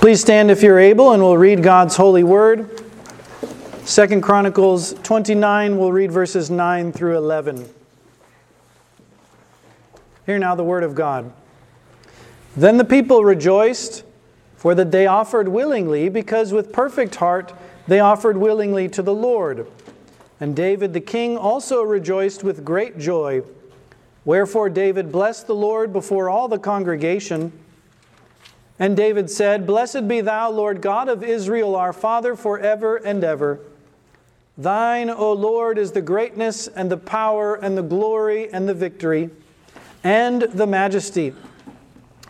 Please stand if you're able and we'll read God's holy word. Second Chronicles 29, we'll read verses 9 through 11. Hear now the word of God. Then the people rejoiced, for that they offered willingly, because with perfect heart they offered willingly to the Lord. And David the king also rejoiced with great joy. Wherefore David blessed the Lord before all the congregation. And David said, Blessed be thou, Lord God of Israel, our Father, forever and ever. Thine, O Lord, is the greatness and the power and the glory and the victory and the majesty.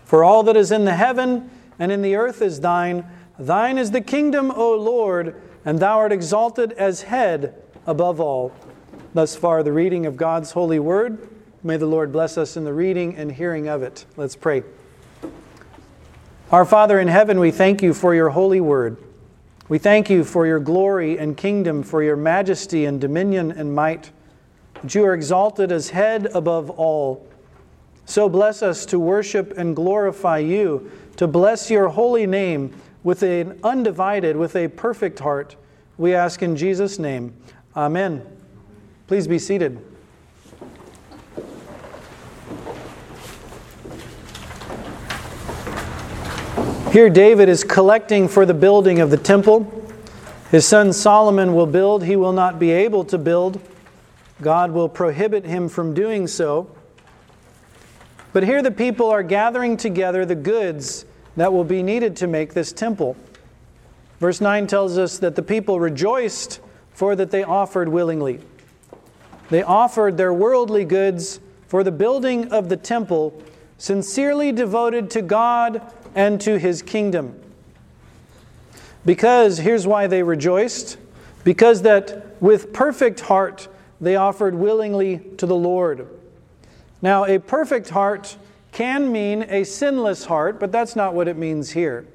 For all that is in the heaven and in the earth is thine. Thine is the kingdom, O Lord, and thou art exalted as head above all. Thus far, the reading of God's holy word. May the Lord bless us in the reading and hearing of it. Let's pray. Our Father in heaven, we thank you for your holy word. We thank you for your glory and kingdom, for your majesty and dominion and might, that you are exalted as head above all. So bless us to worship and glorify you, to bless your holy name with an undivided, with a perfect heart. We ask in Jesus' name. Amen. Please be seated. Here, David is collecting for the building of the temple. His son Solomon will build, he will not be able to build. God will prohibit him from doing so. But here, the people are gathering together the goods that will be needed to make this temple. Verse 9 tells us that the people rejoiced for that they offered willingly. They offered their worldly goods for the building of the temple, sincerely devoted to God and to his kingdom. Because, here's why they rejoiced because that with perfect heart they offered willingly to the Lord. Now, a perfect heart can mean a sinless heart, but that's not what it means here.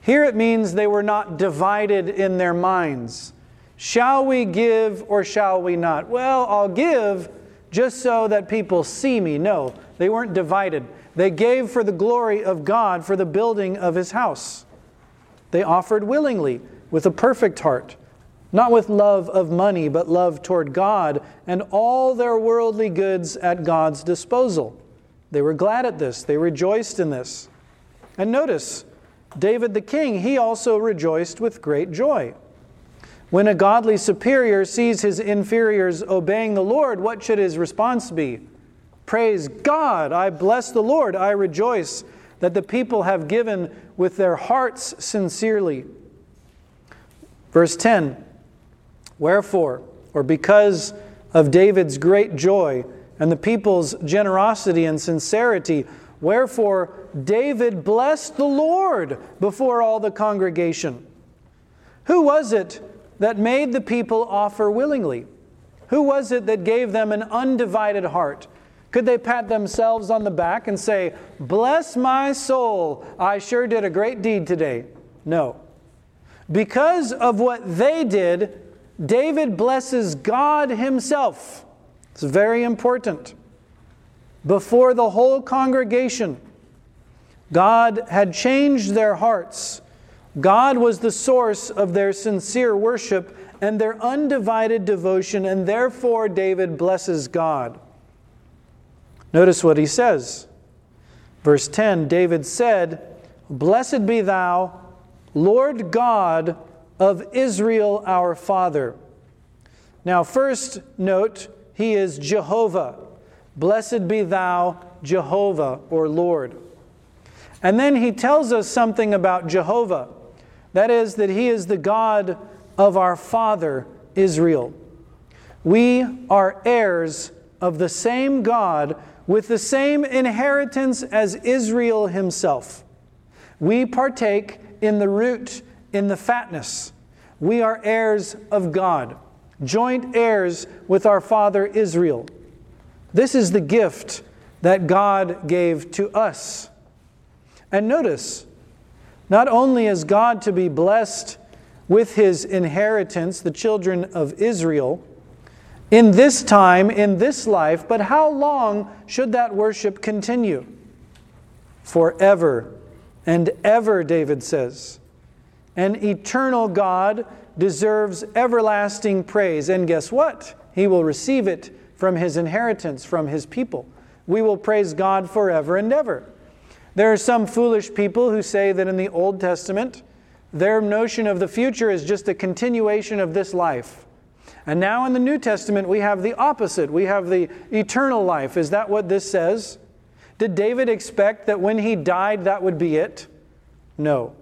Here it means they were not divided in their minds. Shall we give or shall we not? Well, I'll give just so that people see me. No, they weren't divided. They gave for the glory of God for the building of his house. They offered willingly, with a perfect heart, not with love of money, but love toward God and all their worldly goods at God's disposal. They were glad at this, they rejoiced in this. And notice, David the king, he also rejoiced with great joy. When a godly superior sees his inferiors obeying the Lord, what should his response be? Praise God. I bless the Lord. I rejoice that the people have given with their hearts sincerely. Verse 10 Wherefore, or because of David's great joy and the people's generosity and sincerity, wherefore David blessed the Lord before all the congregation. Who was it that made the people offer willingly? Who was it that gave them an undivided heart? Could they pat themselves on the back and say, Bless my soul, I sure did a great deed today? No. Because of what they did, David blesses God himself. It's very important. Before the whole congregation, God had changed their hearts. God was the source of their sincere worship and their undivided devotion, and therefore David blesses God. Notice what he says. Verse 10 David said, Blessed be thou, Lord God of Israel our Father. Now, first note, he is Jehovah. Blessed be thou, Jehovah, or Lord. And then he tells us something about Jehovah. That is, that he is the God of our father, Israel. We are heirs of the same God with the same inheritance as Israel himself. We partake in the root, in the fatness. We are heirs of God, joint heirs with our father Israel. This is the gift that God gave to us. And notice, not only is God to be blessed with his inheritance, the children of Israel, in this time, in this life, but how long should that worship continue? Forever and ever, David says. An eternal God deserves everlasting praise. And guess what? He will receive it from his inheritance, from his people. We will praise God forever and ever. There are some foolish people who say that in the Old Testament, their notion of the future is just a continuation of this life. And now in the New Testament, we have the opposite. We have the eternal life. Is that what this says? Did David expect that when he died, that would be it? No.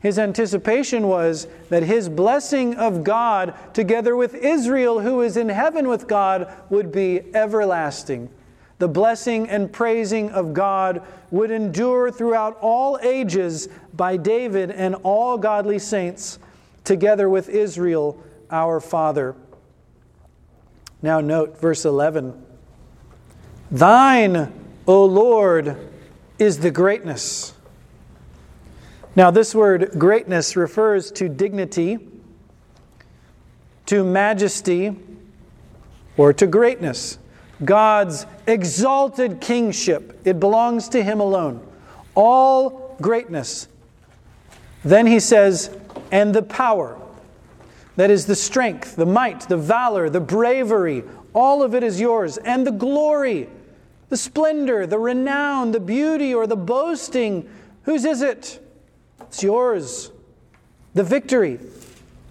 His anticipation was that his blessing of God, together with Israel, who is in heaven with God, would be everlasting. The blessing and praising of God would endure throughout all ages by David and all godly saints, together with Israel, our Father. Now, note verse 11 Thine, O Lord, is the greatness now, this word greatness refers to dignity, to majesty, or to greatness. God's exalted kingship, it belongs to Him alone. All greatness. Then he says, and the power. That is the strength, the might, the valor, the bravery, all of it is yours. And the glory, the splendor, the renown, the beauty, or the boasting. Whose is it? It's yours. The victory,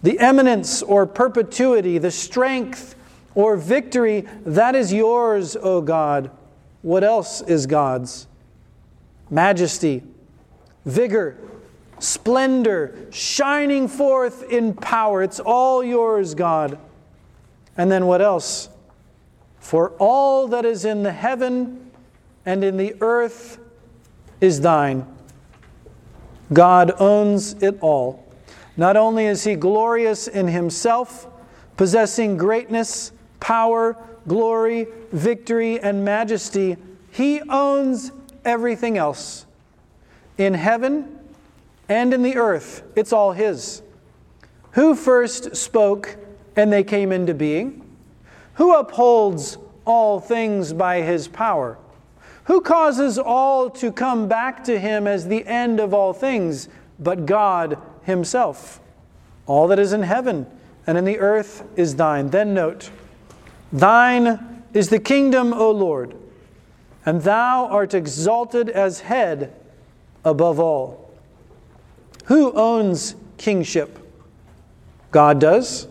the eminence or perpetuity, the strength or victory, that is yours, O God. What else is God's? Majesty, vigor, splendor, shining forth in power. It's all yours, God. And then what else? For all that is in the heaven and in the earth is thine. God owns it all. Not only is He glorious in Himself, possessing greatness, power, glory, victory, and majesty, He owns everything else. In heaven and in the earth, it's all His. Who first spoke and they came into being? Who upholds all things by His power? Who causes all to come back to him as the end of all things, but God himself? All that is in heaven and in the earth is thine. Then note, Thine is the kingdom, O Lord, and thou art exalted as head above all. Who owns kingship? God does.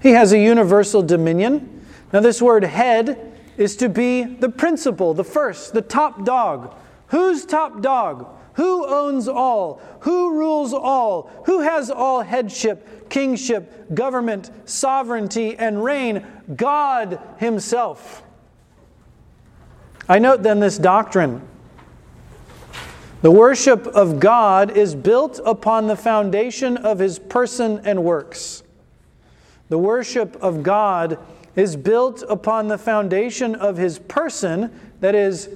He has a universal dominion. Now, this word head is to be the principal, the first, the top dog. Who's top dog? Who owns all? Who rules all? Who has all headship, kingship, government, sovereignty, and reign? God Himself. I note then this doctrine. The worship of God is built upon the foundation of His person and works. The worship of God is built upon the foundation of his person. That is,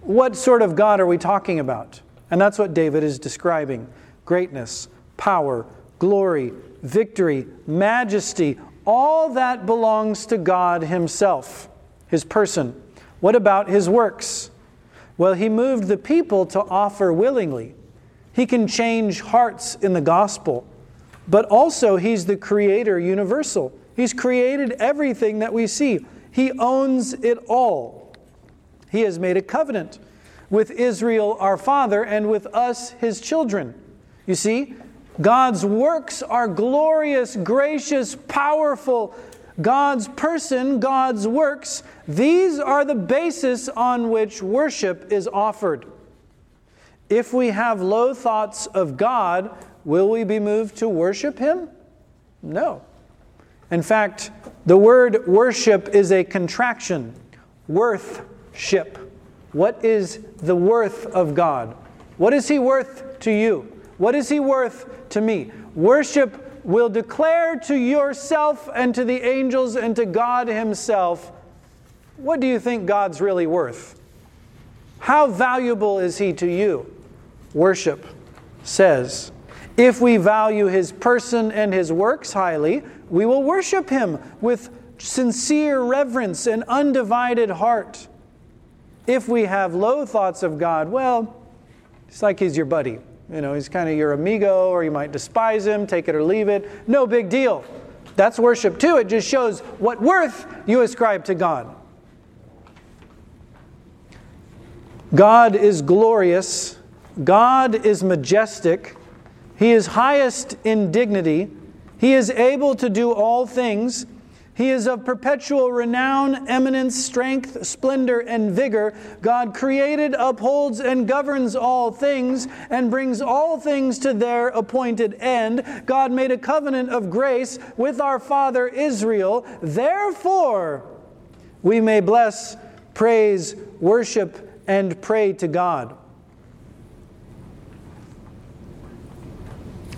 what sort of God are we talking about? And that's what David is describing greatness, power, glory, victory, majesty. All that belongs to God himself, his person. What about his works? Well, he moved the people to offer willingly. He can change hearts in the gospel, but also he's the creator universal. He's created everything that we see, He owns it all. He has made a covenant with Israel, our father, and with us, his children. You see, God's works are glorious, gracious, powerful. God's person, God's works, these are the basis on which worship is offered. If we have low thoughts of God, will we be moved to worship Him? No. In fact, the word worship is a contraction. Worthship. What is the worth of God? What is He worth to you? What is He worth to me? Worship will declare to yourself and to the angels and to God Himself what do you think God's really worth? How valuable is He to you? Worship says. If we value His person and His works highly, we will worship him with sincere reverence and undivided heart. If we have low thoughts of God, well, it's like he's your buddy. You know, he's kind of your amigo, or you might despise him, take it or leave it. No big deal. That's worship too. It just shows what worth you ascribe to God. God is glorious, God is majestic, He is highest in dignity, He is able to do all things. He is of perpetual renown, eminence, strength, splendor, and vigor. God created, upholds, and governs all things, and brings all things to their appointed end. God made a covenant of grace with our father Israel. Therefore, we may bless, praise, worship, and pray to God.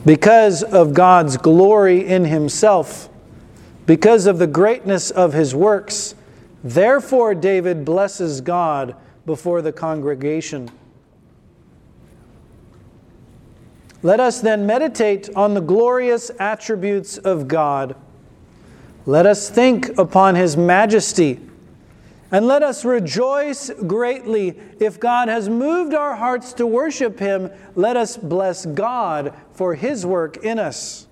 Because of God's glory in Himself, because of the greatness of His works, therefore David blesses God before the congregation. Let us then meditate on the glorious attributes of God. Let us think upon His majesty and let us rejoice greatly. If God has moved our hearts to worship Him, let us bless God for His work in us.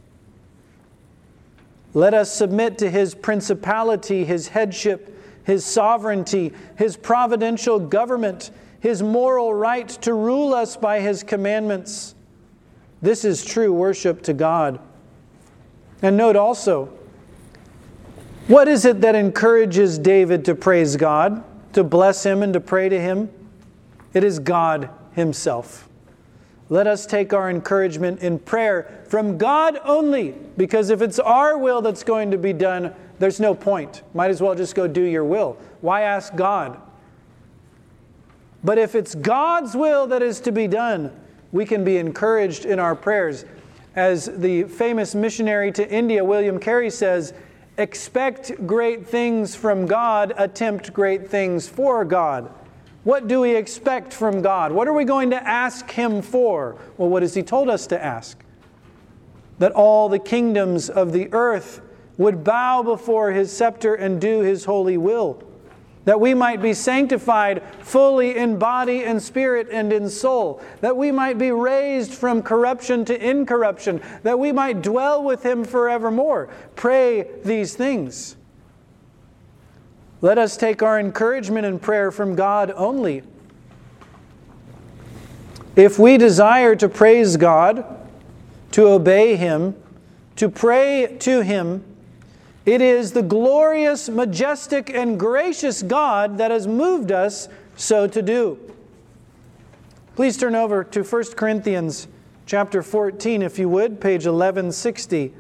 Let us submit to His principality, His headship, His sovereignty, His providential government, His moral right to rule us by His commandments. This is true worship to God. And note also, what is it that encourages David to praise God, to bless him, and to pray to him? It is God Himself. Let us take our encouragement in prayer from God only, because if it's our will that's going to be done, there's no point. Might as well just go do your will. Why ask God? But if it's God's will that is to be done, we can be encouraged in our prayers. As the famous missionary to India, William Carey, says, expect great things from God, attempt great things for God. What do we expect from God? What are we going to ask Him for? Well, what has He told us to ask? That all the kingdoms of the earth would bow before His scepter and do His holy will that we might be sanctified fully in body and spirit and in soul, that we might be raised from corruption to incorruption, that we might dwell with Him forevermore. Pray these things. Let us take our encouragement and prayer from God only. If we desire to praise God, to obey Him, to pray to Him, it is the glorious, majestic, and gracious God that has moved us so to do. Please turn over to 1 Corinthians chapter 14, if you would, page 1160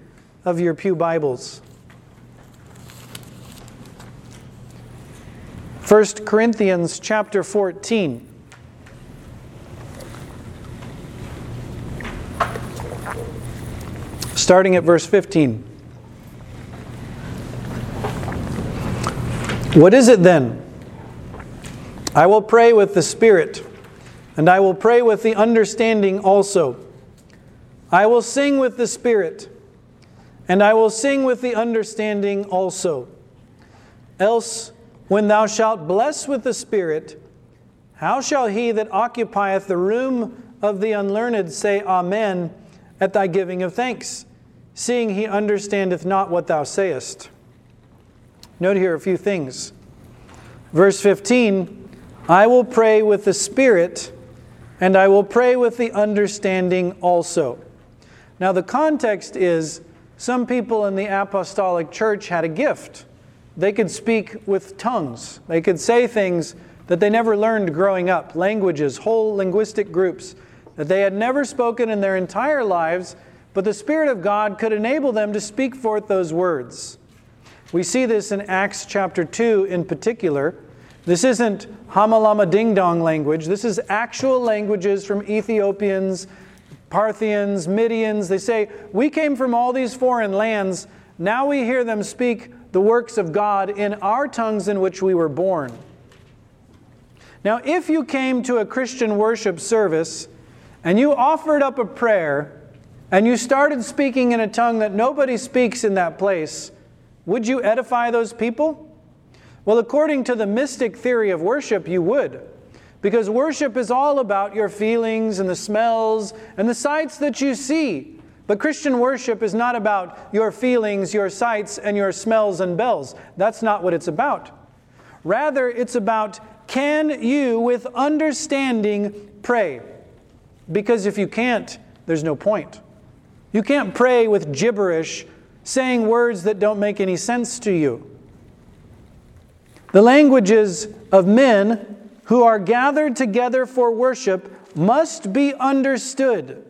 of your Pew Bibles. 1 Corinthians chapter 14. Starting at verse 15. What is it then? I will pray with the Spirit, and I will pray with the understanding also. I will sing with the Spirit, and I will sing with the understanding also. Else, when thou shalt bless with the Spirit, how shall he that occupieth the room of the unlearned say Amen at thy giving of thanks, seeing he understandeth not what thou sayest? Note here a few things. Verse 15 I will pray with the Spirit, and I will pray with the understanding also. Now, the context is some people in the apostolic church had a gift. They could speak with tongues, they could say things that they never learned growing up, languages, whole linguistic groups that they had never spoken in their entire lives, but the Spirit of God could enable them to speak forth those words. We see this in Acts chapter 2 in particular. This isn't Hamalama Ding Dong language. This is actual languages from Ethiopians, Parthians, Midians. They say, We came from all these foreign lands. Now we hear them speak the works of God in our tongues in which we were born. Now, if you came to a Christian worship service and you offered up a prayer and you started speaking in a tongue that nobody speaks in that place, Would you edify those people? Well, according to the mystic theory of worship, you would. Because worship is all about your feelings and the smells and the sights that you see. But Christian worship is not about your feelings, your sights, and your smells and bells. That's not what it's about. Rather, it's about can you, with understanding, pray? Because if you can't, there's no point. You can't pray with gibberish, saying words that don't make any sense to you. The languages of men who are gathered together for worship must be understood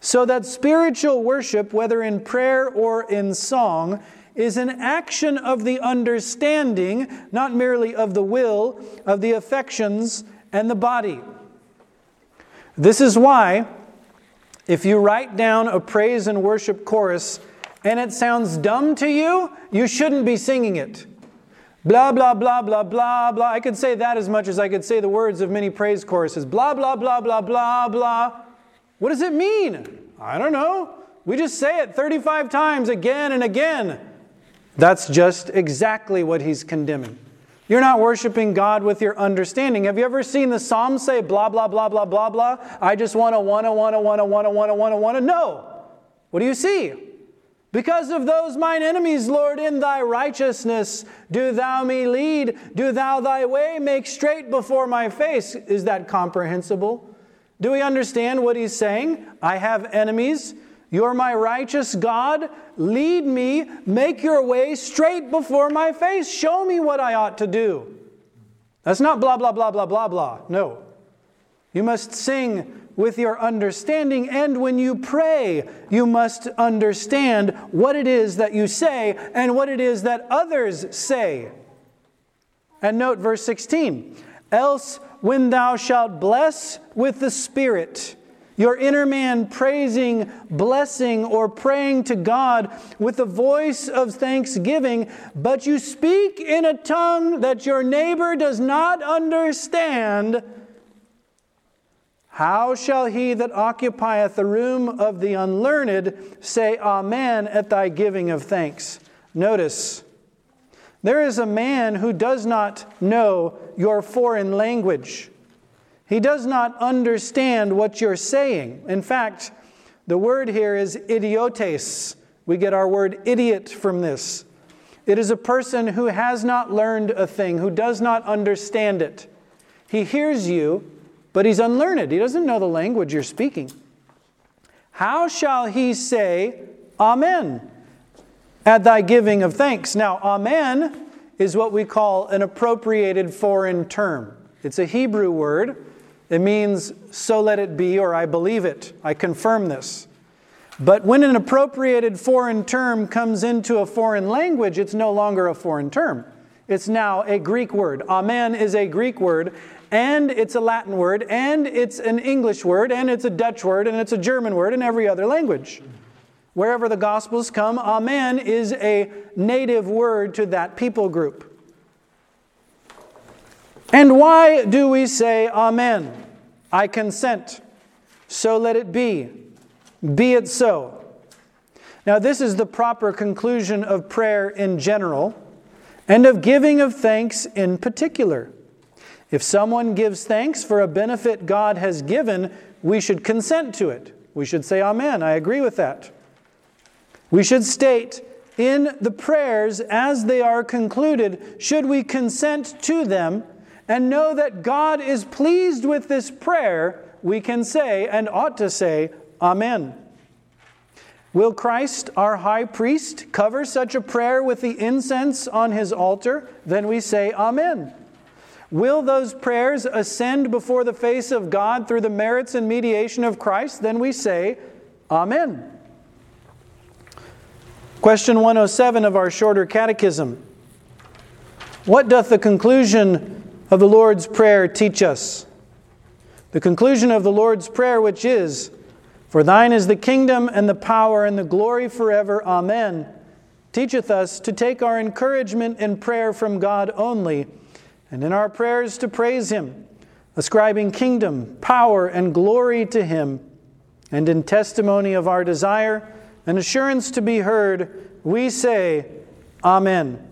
so that spiritual worship, whether in prayer or in song, is an action of the understanding, not merely of the will, of the affections, and the body. This is why, if you write down a praise and worship chorus and it sounds dumb to you, you shouldn't be singing it. Blah, blah, blah, blah, blah, blah. I could say that as much as I could say the words of many praise choruses. Blah, blah, blah, blah, blah, blah. What does it mean? I don't know. We just say it 35 times again and again. That's just exactly what he's condemning. You're not worshiping God with your understanding. Have you ever seen the psalm say blah, blah, blah, blah, blah, blah? I just want to, want to, want to, want to, want to, want to, want to, want to. No. What do you see? Because of those mine enemies, Lord, in thy righteousness do thou me lead. Do thou thy way make straight before my face. Is that comprehensible? Do we understand what he's saying? I have enemies. You're my righteous God. Lead me. Make your way straight before my face. Show me what I ought to do. That's not blah, blah, blah, blah, blah, blah. No. You must sing with your understanding. And when you pray, you must understand what it is that you say and what it is that others say. And note verse 16 Else, when thou shalt bless with the Spirit, your inner man praising, blessing, or praying to God with the voice of thanksgiving, but you speak in a tongue that your neighbor does not understand, how shall he that occupieth the room of the unlearned say Amen at thy giving of thanks? Notice, there is a man who does not know your foreign language. He does not understand what you're saying. In fact, the word here is idiotes. We get our word idiot from this. It is a person who has not learned a thing, who does not understand it. He hears you, but he's unlearned. He doesn't know the language you're speaking. How shall he say, Amen, at thy giving of thanks? Now, Amen is what we call an appropriated foreign term. It's a Hebrew word. It means, so let it be, or I believe it. I confirm this. But when an appropriated foreign term comes into a foreign language, it's no longer a foreign term. It's now a Greek word. Amen is a Greek word, and it's a Latin word, and it's an English word, and it's a Dutch word, and it's a German word, and every other language. Wherever the Gospels come, Amen is a native word to that people group. And why do we say Amen? I consent. So let it be. Be it so. Now, this is the proper conclusion of prayer in general and of giving of thanks in particular. If someone gives thanks for a benefit God has given, we should consent to it. We should say, Amen. I agree with that. We should state in the prayers as they are concluded, should we consent to them and know that God is pleased with this prayer, we can say and ought to say, Amen. Will Christ, our high priest, cover such a prayer with the incense on his altar? Then we say, Amen. Will those prayers ascend before the face of God through the merits and mediation of Christ? Then we say, Amen. Question 107 of our shorter catechism What doth the conclusion of the Lord's Prayer teach us? The conclusion of the Lord's Prayer, which is, For thine is the kingdom and the power and the glory forever, Amen, teacheth us to take our encouragement in prayer from God only and in our prayers to praise Him, ascribing kingdom, power, and glory to Him, and in testimony of our desire and assurance to be heard, we say, Amen.